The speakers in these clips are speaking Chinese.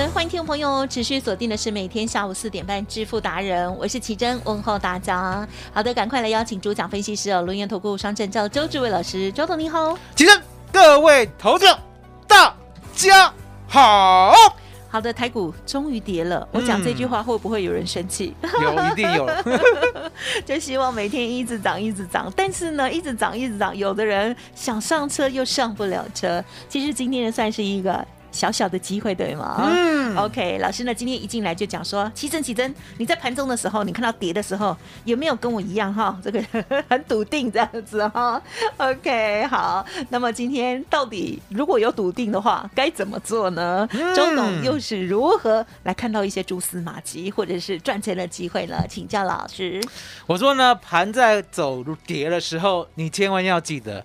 的，欢迎听众朋友持续锁定的是每天下午四点半致富达人，我是奇珍，问候大家。好的，赶快来邀请主讲分析师哦，轮研投顾双证照周志伟老师，周董你好。奇珍，各位投资者，大家好。好的，台股终于跌了，我讲这句话会不会有人生气？有，一定有。就希望每天一直涨，一直涨，但是呢，一直涨，一直涨，有的人想上车又上不了车。其实今天算是一个。小小的机会对吗？嗯，OK，老师呢今天一进来就讲说，奇珍奇珍，你在盘中的时候，你看到跌的时候，有没有跟我一样哈？这个很笃定这样子哈。OK，好，那么今天到底如果有笃定的话，该怎么做呢？周董又是如何来看到一些蛛丝马迹或者是赚钱的机会呢？请教老师。我说呢，盘在走跌的时候，你千万要记得。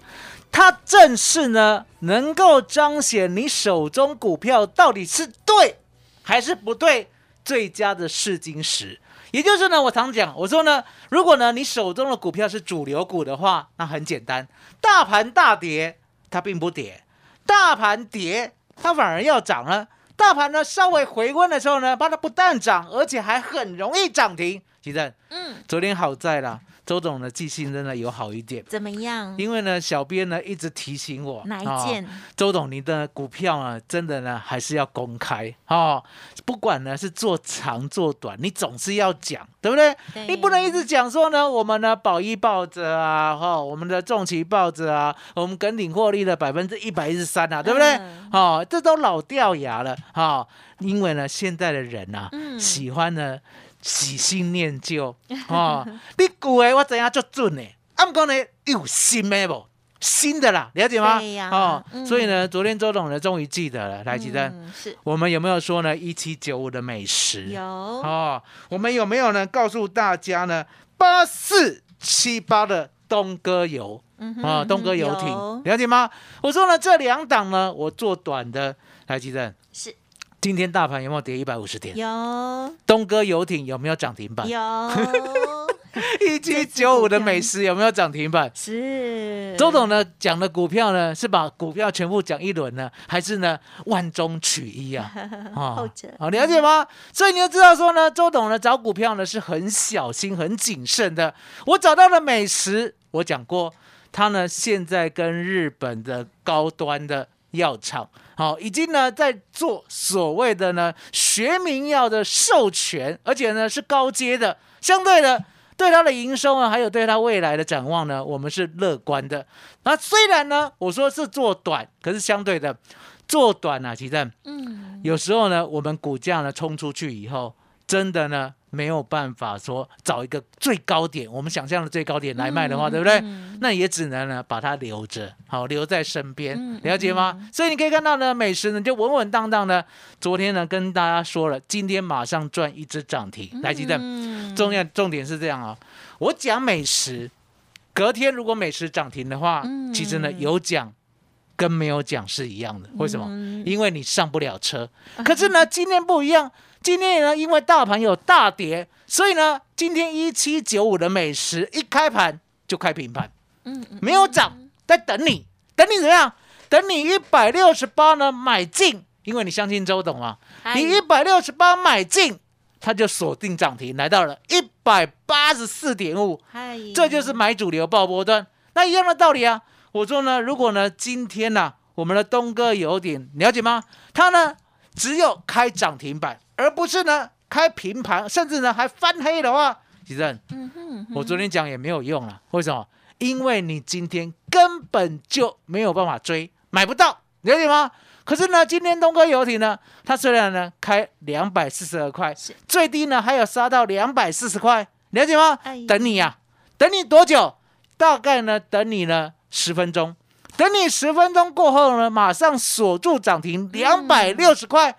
它正是呢，能够彰显你手中股票到底是对还是不对最佳的试金石。也就是呢，我常讲，我说呢，如果呢你手中的股票是主流股的话，那很简单，大盘大跌它并不跌，大盘跌它反而要涨了。大盘呢稍微回温的时候呢，把它不但涨，而且还很容易涨停。其正，嗯，昨天好在了。周总的记性真的有好一点，怎么样？因为呢，小编呢一直提醒我，哪一件？周总，你的股票啊，真的呢还是要公开哦。不管呢是做长做短，你总是要讲，对不对？你不能一直讲说呢，我们呢保一抱着啊，哈，我们的重旗抱着啊，我们梗顶获利的百分之一百一十三啊，对不对？哦，这都老掉牙了哈。因为呢，现在的人呐，喜欢呢。喜新念旧 哦，你句话我怎样就准呢？啊，不过呢有新的不？新的啦，了解吗？哦，所以呢，昨天周董呢终于记得了，来记得是我们有没有说呢？一七九五的美食有哦，我们有没有呢？告诉大家呢，八四七八的东哥游啊，东哥游艇了解吗？我说呢，这两档呢，我做短的，来记得是。今天大盘有没有跌一百五十点？有。东哥游艇有没有涨停板？有。一七九五的美食有没有涨停板？是。周董呢讲的股票呢，是把股票全部讲一轮呢，还是呢万中取一啊？后者。好，了解吗？所以你就知道说呢，周董呢找股票呢是很小心、很谨慎的。我找到了美食，我讲过，他呢现在跟日本的高端的。药厂好，已经呢在做所谓的呢学名药的授权，而且呢是高阶的，相对的对它的营收啊，还有对它未来的展望呢，我们是乐观的。那虽然呢我说是做短，可是相对的做短啊，其实嗯，有时候呢我们股价呢冲出去以后，真的呢。没有办法说找一个最高点，我们想象的最高点来卖的话，对不对？那也只能呢把它留着，好留在身边，了解吗？所以你可以看到呢，美食呢就稳稳当当的。昨天呢跟大家说了，今天马上赚一只涨停，来记得。重要重点是这样啊，我讲美食，隔天如果美食涨停的话，其实呢有讲跟没有讲是一样的。为什么？因为你上不了车。可是呢今天不一样。今天呢，因为大盘有大跌，所以呢，今天一七九五的美食一开盘就开平盘，嗯，没有涨，在等你，等你怎样？等你一百六十八呢买进，因为你相信周董啊，你一百六十八买进，它就锁定涨停，来到了一百八十四点五，这就是买主流爆波段，那一样的道理啊。我说呢，如果呢今天呢，我们的东哥有点了解吗？他呢只有开涨停板。而不是呢开平盘，甚至呢还翻黑的话，吉正，嗯哼，我昨天讲也没有用了，为什么？因为你今天根本就没有办法追，买不到，了解吗？可是呢，今天东哥游艇呢，它虽然呢开两百四十二块是，最低呢还有杀到两百四十块，了解吗哎？等你呀、等你多久？大概呢等你呢十分钟，等你十分钟过后呢，马上锁住涨停两百六十块，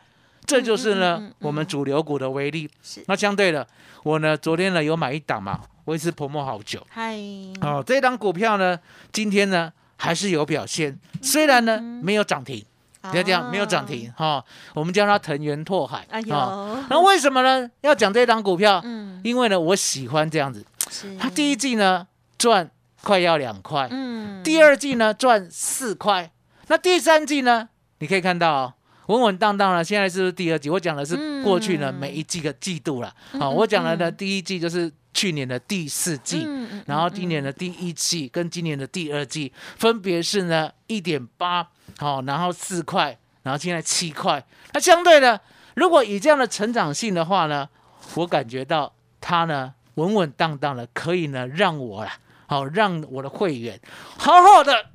这就是呢、嗯嗯嗯嗯我们主流股的威力。是，那相对的，我呢昨天呢有买一档嘛，我也是泡沫好久。嗨，哦，这档股票呢，今天呢还是有表现，虽然呢嗯没有涨停，不要这样，没有涨停哈、我们叫它藤原拓海。哎哦，那为什么呢？要讲这档股票？嗯，因为呢，我喜欢这样子。是，它第一季呢赚快要两块，嗯，第二季呢赚四块，那第三季呢，你可以看到哦。稳稳当当了，现在是不是第二季？我讲的是过去呢、嗯每一季的季度了。好、我讲的呢嗯第一季就是去年的第四季，然后今年的第一季跟今年的第二季分别是呢一点八，好，然后四块，然后现在七块。那相对的，如果以这样的成长性的话呢，我感觉到它呢稳稳当当的，可以呢让我啦，好让我的会员好好的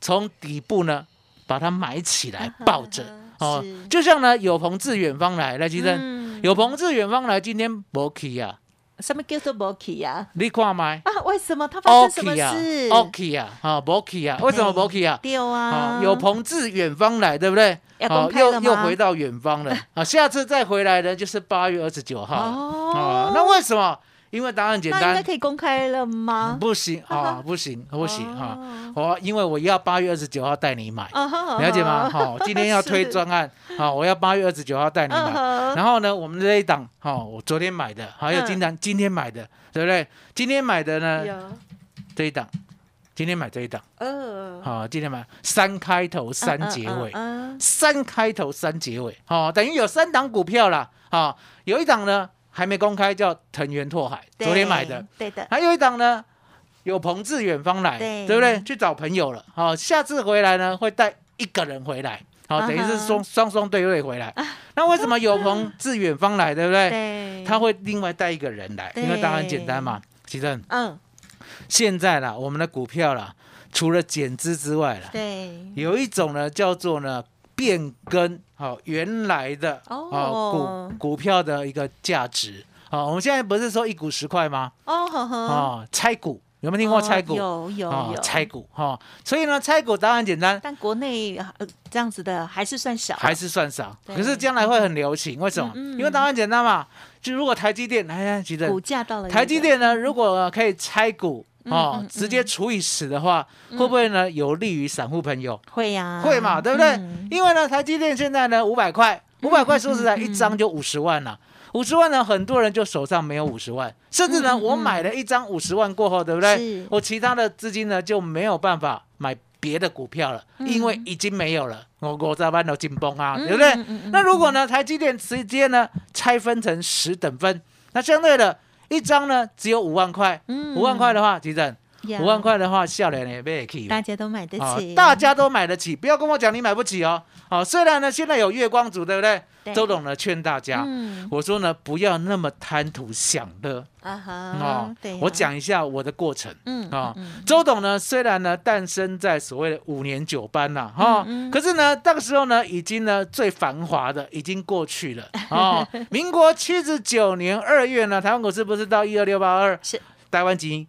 从底部呢把它买起来抱着。哦，就像呢有朋自远方来，来吉生，嗯有朋自远方来，今天没去呀，什么叫做 b o k 呀？你看麦。啊，为什么他发生什么事，OK 啊，啊 o k 啊，为什么 OK 啊？丢啊啊，，有朋自远方来，对不对？要好公开了吗又又回到远方了 啊！下次再回来的就是八月二十九号了哦啊。那为什么？因为答案简单，那应该可以公开了吗？不行啊，不行，不行啊！哦我因为我要八月二十九号带你买，了解吗？好，今天要 推专案，好，我要八月二十九号带你买。然后呢，我们这一档，好，我昨天买的，还有嗯。今天今天买的，对不对？今天买的呢，有。这一档，今天买这一档。呃好、今天买三开头三结尾，嗯三开头三结尾，好、等于有三档股票啦，好、有一档呢还没公开，叫藤原拓海，昨天买的，对的，还有一档呢有朋自远方来，对。不对？去找朋友了，好、下次回来呢会带一个人回来，好、等于是双双双对对回来。那为什么有朋自远方来，对不对？对，他会另外带一个人来，因为答案很简单嘛，其实嗯。现在啦，我们的股票啦，除了减资之外啦，对。有一种呢叫做呢变更，好、原来的哦股股票的一个价值。好、我们现在不是说一股十块吗？哦哦，拆股有没有听过拆股？有有哦有，拆股哈、所以呢，拆股答案简单，但国内呃这样子的还是算少，还是算少，可是将来会很流行。为什么？因为答案简单嘛，就如果台积电，哎呀，记得股价到了台积电呢，如果可以拆股哦，直接除以十的话，会不会呢有利于散户朋友？会呀，会嘛，对不对？嗯因为呢，台积电现在呢五百块，五百块说实在，一张就五十万了。五十万呢，很多人就手上没有五十万，甚至呢，我买了一张五十万过后，对不对？我其他的资金呢就没有办法买别的股票了，嗯因为已经没有了。我我在班都紧绷啊，嗯对不对？那如果呢，台积电直接呢拆分成十等分，那相对的一张呢只有五万块，嗯。五万块的话，急诊呀五万块的话，笑脸也被 key 大家都买得啊起，大家都买得起，不要跟我讲你买不起哦。好、虽然呢现在有月光族，对不对？对。周董呢劝大家，嗯。我说呢不要那么贪图享乐。啊哈哦。我讲一下我的过程。嗯啊、嗯。周董呢，虽然呢诞生在所谓的五年九班呐，哈、可是呢，那个时候呢，已经呢最繁华的已经过去了 哦。民国七十九年二月呢，台湾股市不是到一二六八二，是。台湾级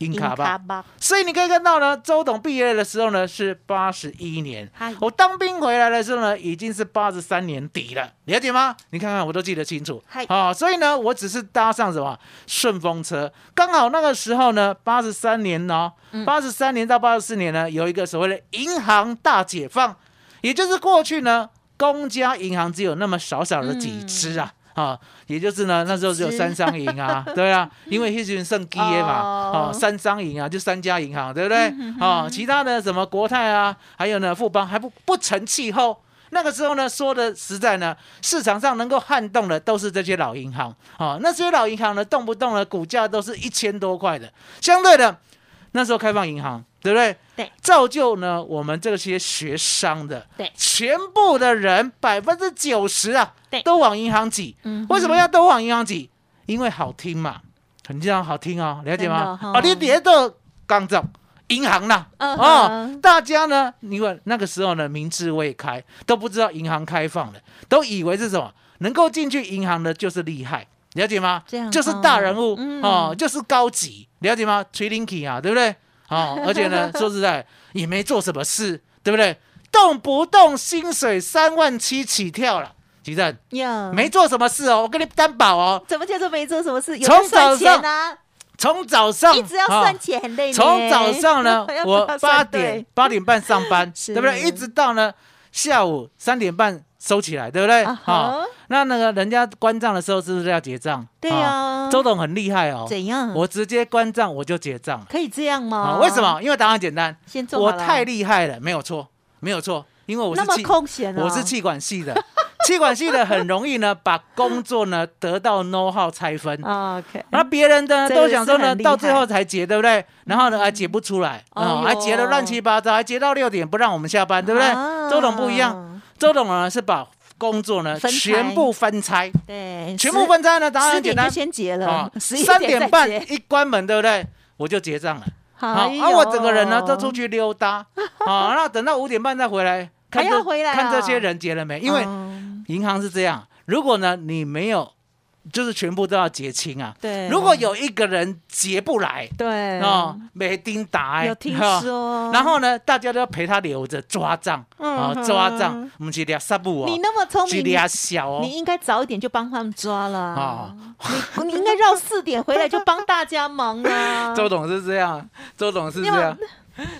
英卡吧？所以你可以看到呢，周董毕业的时候呢是八十一年，我当兵回来的时候呢已经是八十三年底了，了解吗？你看看我都记得清楚。嗨。啊、所以呢，我只是搭上什么顺风车，刚好那个时候呢，八十三年哦，嗯。八十三年到八十四年呢，有一个所谓的银行大解放，也就是过去呢，公家银行只有那么少少的几支啊。啊，也就是呢，那时候只有三商银啊，对啊，因为那群剩 G A 嘛，哦哦，三商银啊，就三家银行，对不对？啊、其他的什么国泰啊，还有呢富邦还不不成气候。那个时候呢，说的实在呢，市场上能够撼动的都是这些老银行啊、那些老银行呢，动不动呢股价都是一千多块的。相对的，那时候开放银行，对不对？对，造就呢我们这些学商的，对。全部的人百分之九十啊，对。都往银行挤。嗯为什么要都往银行挤？因为好听嘛，很这样好听哦，了解吗？真的啊，你别的刚走银行啦，嗯哦，大家呢，因为那个时候呢，明智未开，都不知道银行开放了，都以为是什么，能够进去银行的就是厉害，了解吗？这样就是大人物哦嗯。哦，就是高级，了解吗？垂林 k 啊，对不对？哦，而且呢，说实在也没做什么事，对不对？动不动薪水三万七起跳了，吉正呀，没做什么事哦，我跟你担保哦，怎么叫做没做什么事？有从早上钱啊，从早上一直要哦算钱很累呢。从早上呢，我八点八点半上班，是对不对？一直到呢下午三点半收起来，对不对？啊好、哈那那个人家关账的时候是不是要结账？对啊呀，周董很厉害哦，怎样？我直接关账我就结账。可以这样吗啊，？为什？么？因为答案简单，先做我太厉害了，没有错，没有错，因为我那么是气，空闲哦，我是气管系的，气管系的很容易呢把工作呢得到 know how 拆分。啊 OK，那别人的都想说呢，到最害后才结，对不对？然后呢，还结不出来，啊，还结的乱七八糟，还结到六点不让我们下班，对不对？啊周董不一样，周董呢是把工作呢全部分拆，对，全部分拆呢，答案十很简单。先结啊了，，三点半一关门，对不对？我就结账了。好，哎呦。而我整个人呢都出去溜达，好，那等到五点半再回来，看这还要回来啊。看这些人结了没？因为嗯银行是这样，如果呢你没有，就是全部都要结清啊。对，如果有一个人结不来，对哦，没丁打，有听说，然后呢，大家都要陪他留着抓账，啊，抓账，我们去俩杀布哦，你那么聪去明，俩小哦你，应该早一点就帮他们抓了啊。你你应该绕四点回来就帮大家忙啊。周董是这样，周董是这样。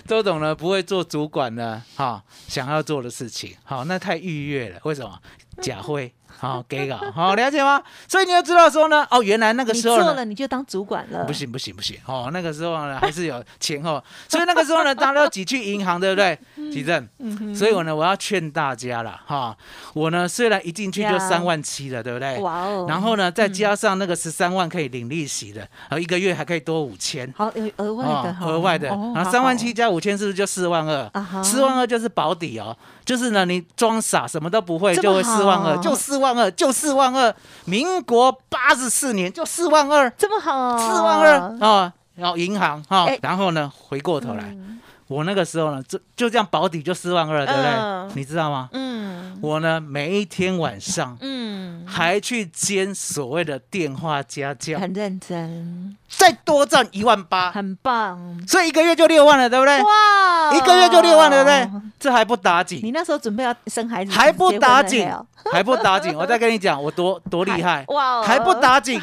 周董呢不会做主管呢，哈、想要做的事情，好、那太愉悦了。为什么？假会，好、给个，好、了解吗？所以你要知道说呢，哦，原来那个时候呢，做了你就当主管了，不行不行不行，哦，那个时候呢还是有前后，所以那个时候呢，大家都挤去银行，对不对？吉正，嗯所以我呢，我要劝大家了，哈，我呢虽然一进去就三万七了，对不对？哇哦，然后呢，再加上那个十三万可以领利息的，然后一个月还可以多五千。好有额外的，额外的，哦然后三万七加五千是不是就四万二？四万二就是保底哦，就是呢，你装傻什么都不会就会四万二，就四万二，就四万二。民国八十四年就四万二，这么好，四万二啊，然后银行哈哎，然后呢，回过头来，嗯我那个时候呢，就就这样保底就四万二，对不嗯对？你知道吗？嗯我呢，每一天晚上嗯，还去兼所谓的电话家教，很认真，再多赚一万八，很棒，所以一个月就六万了，对不对？哇，一个月就六万，对不对？这还不打紧，你那时候准备要生孩子，还不打紧 还不打紧。我再跟你讲，我多多厉害，哇哦，还不打紧。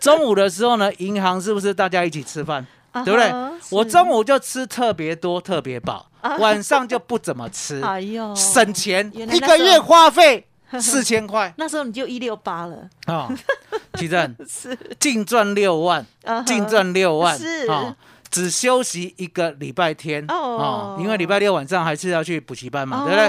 中午的时候呢，银行是不是大家一起吃饭？对不对？我中午就吃特别多、特别饱，啊晚上就不怎么吃，哎呦。省钱，一个月花费 四千块。那时候你就一六八了，啊！奇正 是。净赚六万，净赚六万是。啊！只休息一个礼拜天哦。啊，因为礼拜六晚上还是要去补习班嘛，对不对？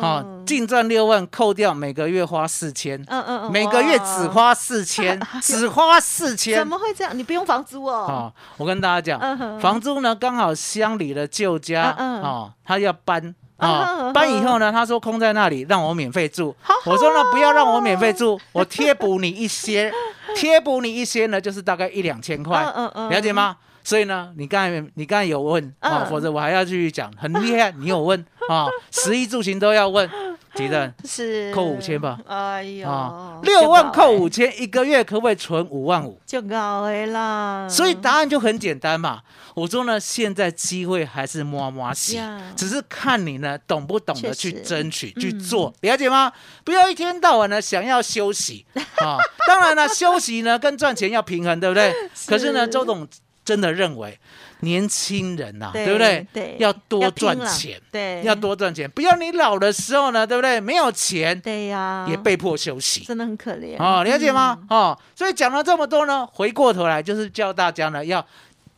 哦好，净赚六万，扣掉每个月花四千，嗯嗯嗯，每个月只花四千，只花四千怎。么会这样？你不用房租哦？哦，我跟大家讲，嗯房租呢刚好乡里的旧家嗯嗯哦，他要搬啊搬以后呢，他说空在那里，让我免费住好好。我说那，不要让我免费住，我贴补你一些，贴补你一些呢，就是大概一两千块嗯嗯，嗯了解吗？所以呢，你刚才你刚才有问啊，嗯否则我还要继续讲，很厉害，你有问啊，食衣住行都要问，记得是扣5000吧哎呦啊，，六万扣五千，一个月可不可以存五万五？就高的啦。所以答案就很简单嘛。我说呢，现在机会还是摸摸洗，只是看你呢懂不懂得去争取、去嗯做，了解吗？不要一天到晚呢想要休息啊。当然了，休息呢跟赚钱要平衡，对不对？可是呢，周董真的认为年轻人呐、对对不对？对要多赚钱，对，要多赚钱，不要你老的时候呢，对不对？没有钱对呀，也被迫休息。真的很可怜哦，了解吗？嗯哦，所以讲了这么多呢，回过头来就是叫大家呢要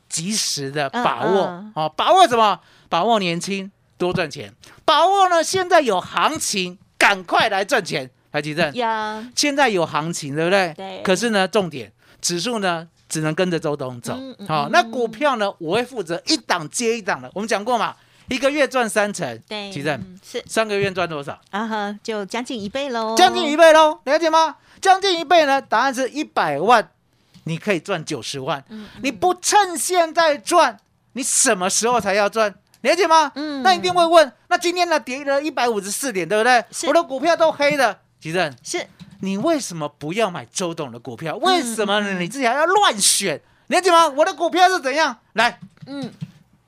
及时的把握、嗯哦，把握什么？把握年轻，多赚钱，把握呢现在有行情，赶快来赚钱。来，吉正，呀，现在有行情，对不对？对可是呢，重点指数呢只能跟着周董走。好、嗯嗯嗯那股票呢，我会负责一档接一档的。我们讲过嘛，一个月赚三成，对，吉正嗯是三个月赚多少？啊哈，就将近一倍喽，将近一倍喽，了解吗？将近一倍呢，答案是一百万你可以赚九十万。嗯你不趁现在赚，你什么时候才要赚？了解吗？嗯那一定会问，那今天呢跌了一百五十四点，对不对？是我的股票都黑的，吉正，是你为什么不要买周董的股票？为什么你自己还要乱选？了解吗？我的股票是怎样？来，嗯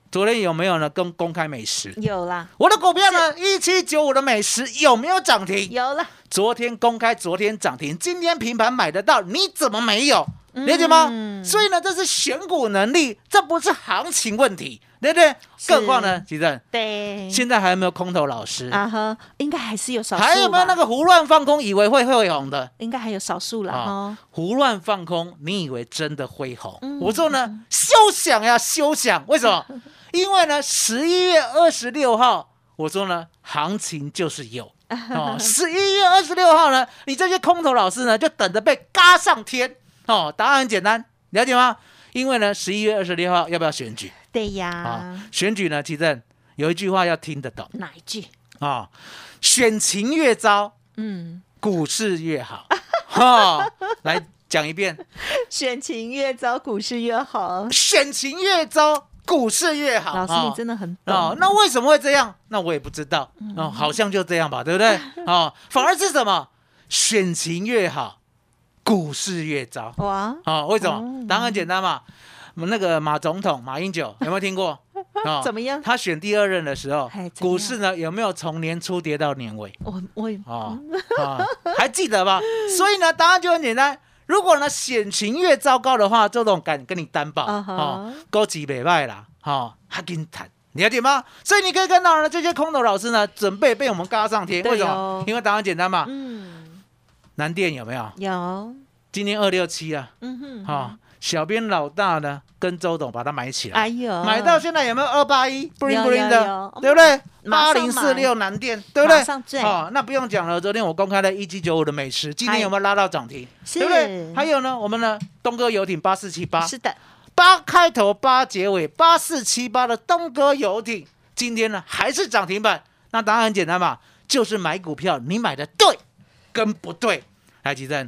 昨天有没有呢？公公开美食，有啦我的股票呢？一七九五的美食有没有涨停？有了，昨天公开，昨天涨停，今天平盘买得到，你怎么没有？了解吗？嗯所以呢，这是选股能力，这不是行情问题，对不对？更何况呢，吉正，对现在还有没有空头老师？啊哈，应该还是有少数吧，还有没有那个胡乱放空，以为会会红的？应该还有少数了胡乱放空，你以为真的会红？嗯我说呢，休想呀，休想！为什么？因为呢，十一月二十六号，我说呢，行情就是有。哦，十一月二十六号呢，你这些空头老师呢，就等着被嘎上天。哦，答案很简单，了解吗？因为呢，十一月二十六号要不要选举对呀啊呀，？选举呢，其实有一句话要听得懂哪一句？啊、选情越糟，嗯，股市越好。哈、来讲一遍，选情越糟，股市越好。选情越糟，股市越好。老师，哦你真的很哦，懂。那为什么会这样？那我也不知道。哦，好像就这样吧，对不对？哦，反而是什么？选情越好，股市越糟。哇，哦，为什么哦？答案很简单嘛。那个马总统马英九 有没有听过？哦怎么样他选第二任的时候股市呢有没有从年初跌到年尾？我我哦，啊，还记得吧？所以呢，答案就很简单。如果呢险情越糟糕的话，周董敢跟你担保啊哈哦，高级北败啦，哦，还跟你谈。你了解吗？所以你可以看到呢，这些空头老师呢，准备被我们嘎上天。对为什么哦？因为答案简单嘛。嗯南电有没有？有，今天二六七啊，嗯哼，好、小编老大呢跟周董把它买起来，哎呦，买到现在有没有二八一不灵不灵有的有，对不对？八零四六南电，对不对？马上追哦，那不用讲了。昨天我公开了一七九五的美食，今天有没有拉到涨停？是对不对？还有呢，我们呢东哥游艇八四七八，是的，八开头八结尾八四七八的东哥游艇，今天呢还是涨停板。那答案很简单嘛，就是买股票你买的对跟不对。来，吉正，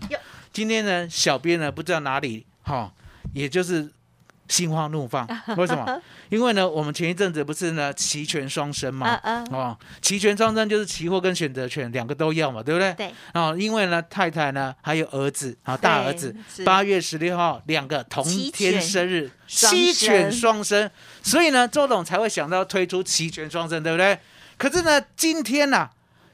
今天呢小编呢不知道哪里哈、也就是心花怒放，为什么？因为呢我们前一阵子不是呢期权双生嘛，啊啊哦，期权双生就是期货跟选择权两个都要嘛，对不对？对，哦，因为呢，太太呢还有儿子啊，大儿子八月十六号两个同天生日，双期权双生，所以呢，周董才会想到推出期权双生，对不对？可是呢，今天呐、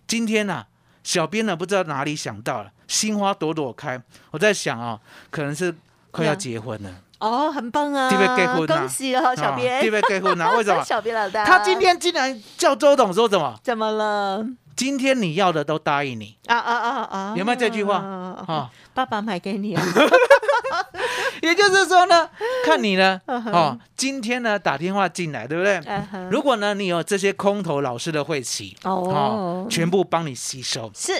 今天呐、小编呢不知道哪里想到了，心花朵朵开，我在想啊、可能是快要呀结婚了，哦，很棒啊，结婚啊恭喜哦，小编，对不对？结婚了，为什么？小编老大，他今天竟然叫周董说什么？怎么了？今天你要的都答应你啊啊啊啊！有没有这句话啊啊、爸爸买给你啊，也就是说呢，看你呢，哦，今天呢打电话进来，对不对？如果呢你有这些空头老师的晦气，哦全部帮你吸收，是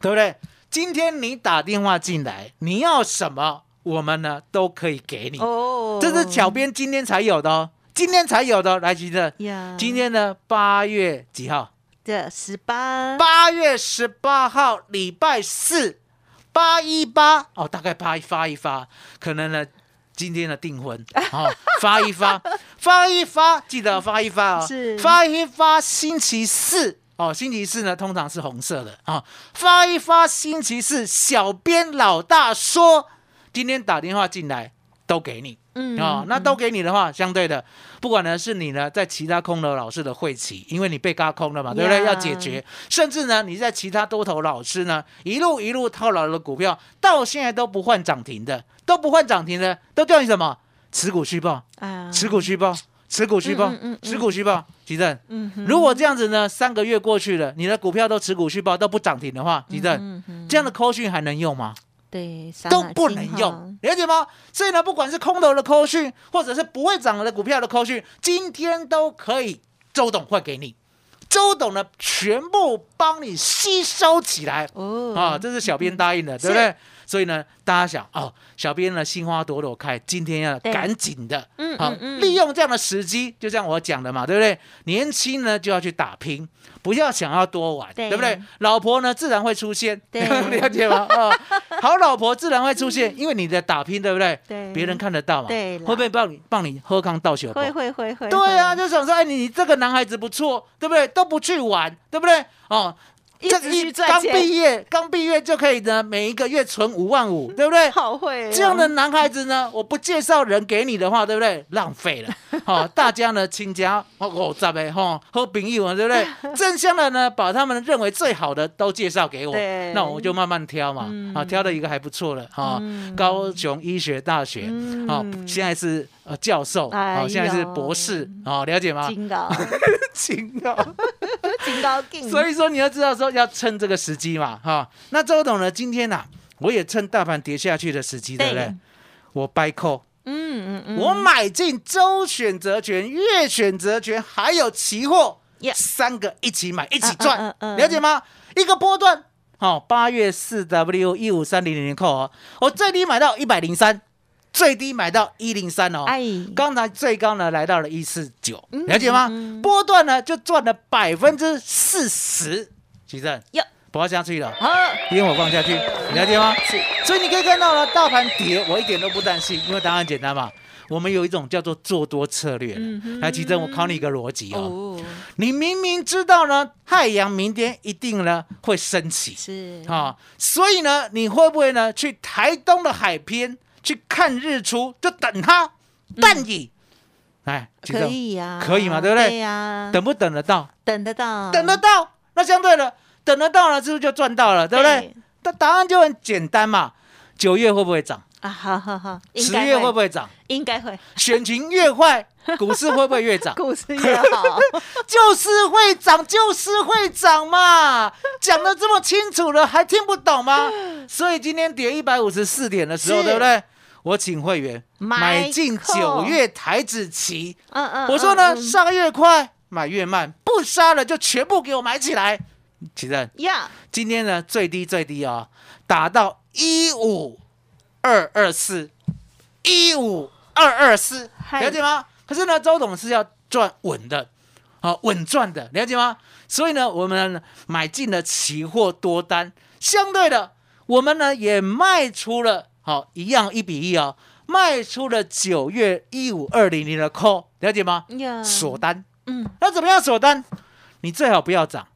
对不对？今天你打电话进来，你要什么，我们呢都可以给你。哦，这是小编今天才有的哦，今天才有的哦。来，吉得，今天呢八月几号？的十八，八月十八号，礼拜四，八一八。哦，大概八一发一发，可能呢，今天的订婚。哦，发一发，发一发，记得发一发哦，是。发一发，星期四。哦，星期四呢通常是红色的。啊、哦，发一发，星期四，小编老大说今天打电话进来都给你。嗯哦，那都给你的话，相对的，不管呢是你呢在其他空头老师的会期，因为你被嘎空了嘛，对不对？要解决，甚至呢你在其他多头老师呢一路一路套牢的股票，到现在都不换涨停的，都不换涨停的，都叫你什么？持股虚报，啊，持股虚报，持股虚报持股虚报，吉正。嗯哼，如果这样子呢，三个月过去了，你的股票都持股虚报都不涨停的话，吉正，嗯这样的扣讯还能用吗？对都不能用，了解吗？所以呢，不管是空头的扣讯，或者是不会涨的股票的扣讯，今天都可以周董会给你，周董呢全部帮你吸收起来哦啊，这是小编答应的，对不对？所以呢，大家想哦，小编呢心花朵朵开，今天要赶紧的，嗯好嗯嗯利用这样的时机，就像我讲的嘛，对不对？年轻呢就要去打拼，不要想要多玩，对对不对？老婆呢自然会出现，对 了解吗？啊，好老婆自然会出现，因为你的打拼，对不对？对别人看得到嘛。对会不会帮你帮你喝康倒酒？会会会会，对啊，就想说，哎，你你这个男孩子不错，对不对？都不去玩，对不对？哦，刚，毕业，刚毕业就可以呢，每一个月存五万五，对不对？好会哦这样的男孩子呢，我不介绍人给你的话，对不对？浪费了。好、大家呢亲家哦五十的哈，好朋友啊，对不对？正向的呢，把他们认为最好的都介绍给我，那我就慢慢挑嘛。嗯啊，挑了一个还不错的哈、嗯高雄医学大学，嗯哦，现在是呃教授，哎哦，现在是博士，哦，了解吗？金高 金哦。金高劲，所以说你要知道说要趁这个时机嘛，哈、那周董呢，今天呐、我也趁大盘跌下去的时机，对不对？对？我掰扣，嗯嗯嗯，我买进周选择权、月选择权，还有期货 Yeah 三个一起买，一起赚，了解吗？一个波段，好、八月四 W 一五三零零零扣哦，我最低买到一百零三，最低买到一零三哦。哎，刚才最高呢来到了一四九，嗯。了解吗？嗯。波段呢就赚了百分之四十，奇正。哟。不要下去了，好，烟火放下去，你了解吗？是，所以你可以看到了，大盘跌，我一点都不担心，因为答案简单嘛。我们有一种叫做做多策略嗯哼。来，奇正，我考你一个逻辑哦。哦，你明明知道呢，太阳明天一定呢会升起，是。啊、所以呢，你会不会呢去台东的海边去看日出，就等它淡雨？哎，可以呀，可以嘛对不对对呀，等不等得到？等得到，等得到，那相对的，等得到了，是不是就赚到了？对不对？那答案就很简单嘛。九月会不会涨？啊？好好好，十月会不会涨？应该会，选情越坏，股市会不会越涨？股市越好，就是会涨，就是会涨嘛！讲的这么清楚了，还听不懂吗？所以今天跌一百五十四点的时候，对不对？我请会员买买进九月台子期。嗯嗯，我说呢，上越快买越慢，不杀了就全部给我买起来。其实呀，今天呢最低最低哦，打到一五二二四，一五二二四，嗨了解吗？可是呢，周董是要赚稳的，好、稳赚的，了解吗？所以呢，我们呢买进了期货多单，相对的，我们呢也卖出了，好、一样一比一哦，卖出了九月一五二零零的 call，了解吗？呀，锁单，嗯，那怎么样锁单？你最好不要涨。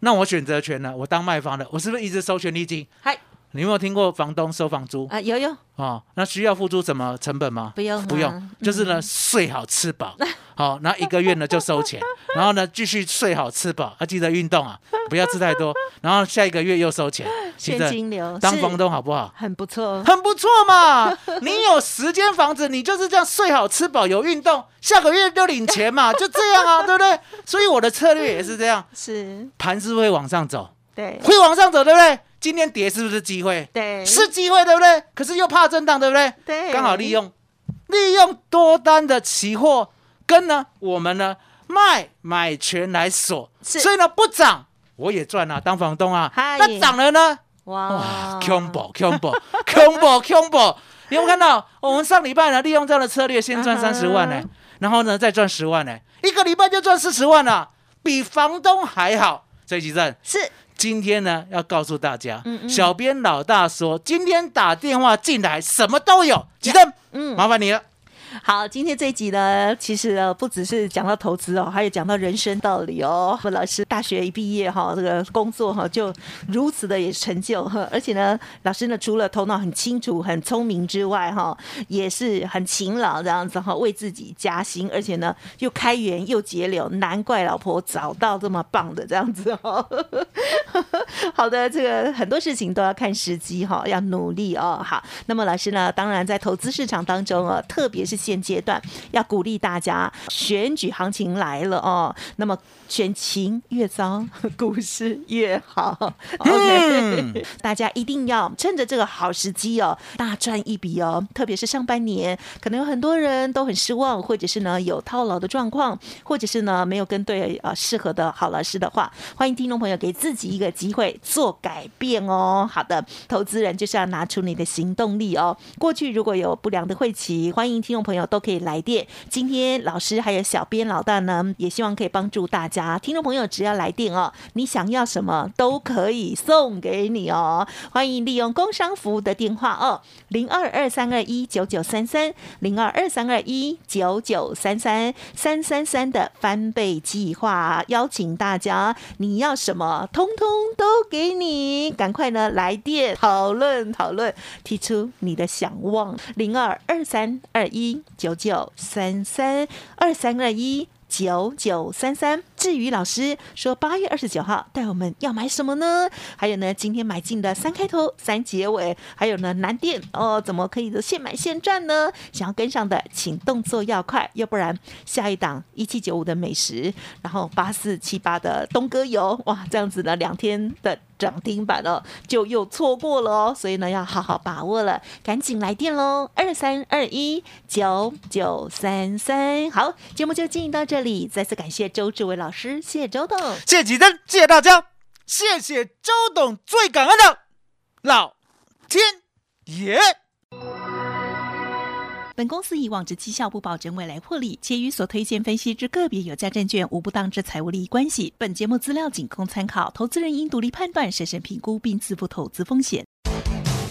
那我选择权呢？我当卖方的，我是不是一直收权利金？嗨你有没有听过房东收房租？啊，有有，哦，那需要付出什么成本吗？不用啊。不用，就是呢睡好吃饱，好，然后一个月呢就收钱，然后呢继续睡好吃饱，要记得运动啊，不要吃太多，然后下一个月又收钱，现金流是当房东好不好？很不错，很不错嘛，你有十间房子，你就是这样睡好吃饱有运动，下个月就领钱嘛，就这样啊，对不对？所以我的策略也是这样，是，盘是会往上走，对。会往上走，对不对？今天跌是不是机会？对，是机会，对不对？可是又怕震荡，对不对？对，刚好利用利用多单的期货跟呢我们呢卖买权来锁，所以呢不涨我也赚啊，当房东啊。嗨那涨了呢？哇哇，combo combo combo combo，你有没有看到？我们上礼拜呢利用这样的策略，先赚三十万呢，然后呢再赚十万呢，一个礼拜就赚四十万了，比房东还好。所以吉正，是。今天呢，要告诉大家，嗯嗯。小编老大说，今天打电话进来什么都有，吉正，嗯。麻烦你了。好，今天这一集呢，其实呢不只是讲到投资哦，还有讲到人生道理哦。我老师大学一毕业哈，这个工作哈就如此的也成就哈，而且呢，老师呢除了头脑很清楚、很聪明之外哈，也是很勤劳这样子哈，为自己加薪，而且呢又开源又节流，难怪老婆找到这么棒的这样子哦。好的，这个很多事情都要看时机哈，要努力哦。好，那么老师呢，当然在投资市场当中哦，特别是现阶段，要鼓励大家，选举行情来了哦，那么选情越糟，股市越好。OK，大家一定要趁着这个好时机哦，大赚一笔哦。特别是上半年，可能有很多人都很失望，或者是呢有套牢的状况，或者是呢没有跟对呃适合的好老师的话，欢迎听众朋友给自己一个机会，做改变哦。好的，投资人就是要拿出你的行动力哦。过去如果有不良的晦气，欢迎听众朋友朋友都可以来电。今天老师还有小编老大呢，也希望可以帮助大家。听众朋友只要来电哦，你想要什么都可以送给你哦。欢迎利用工商服务的电话哦，零二二三二一九九三三，零二二三二一九九三三三三三的翻倍计划，邀请大家，你要什么，通通都给你，赶快呢来电讨论讨论，提出你的想望，零二二三二一九九三三二三二一。九九三三。至于老师说八月二十九号带我们要买什么呢？还有呢，今天买进的三开头、三结尾，还有呢南电哦，怎么可以的现买现赚呢？想要跟上的，请动作要快，要不然下一档一七九五的美食，然后八四七八的东哥油，哇，这样子呢两天的涨停板哦，就又错过了哦，所以呢要好好把握了，赶紧来电喽，二三二一九九三三。好，节目就进行到这里，再次感谢周志伟老，谢谢周董。谢谢吉珍，谢谢大家，谢谢周董，最感恩的老天爷。本公司以往之绩效不保证未来获利，且与所推荐分析之个别有价证券无不当之财务利益关系。本节目资料仅供参考，投资人应独立判断、审慎评估并自负投资风险。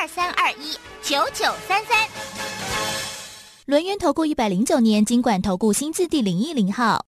二三二一九九三三。轮源投顾一百零九年金管投顾新字第零一零号。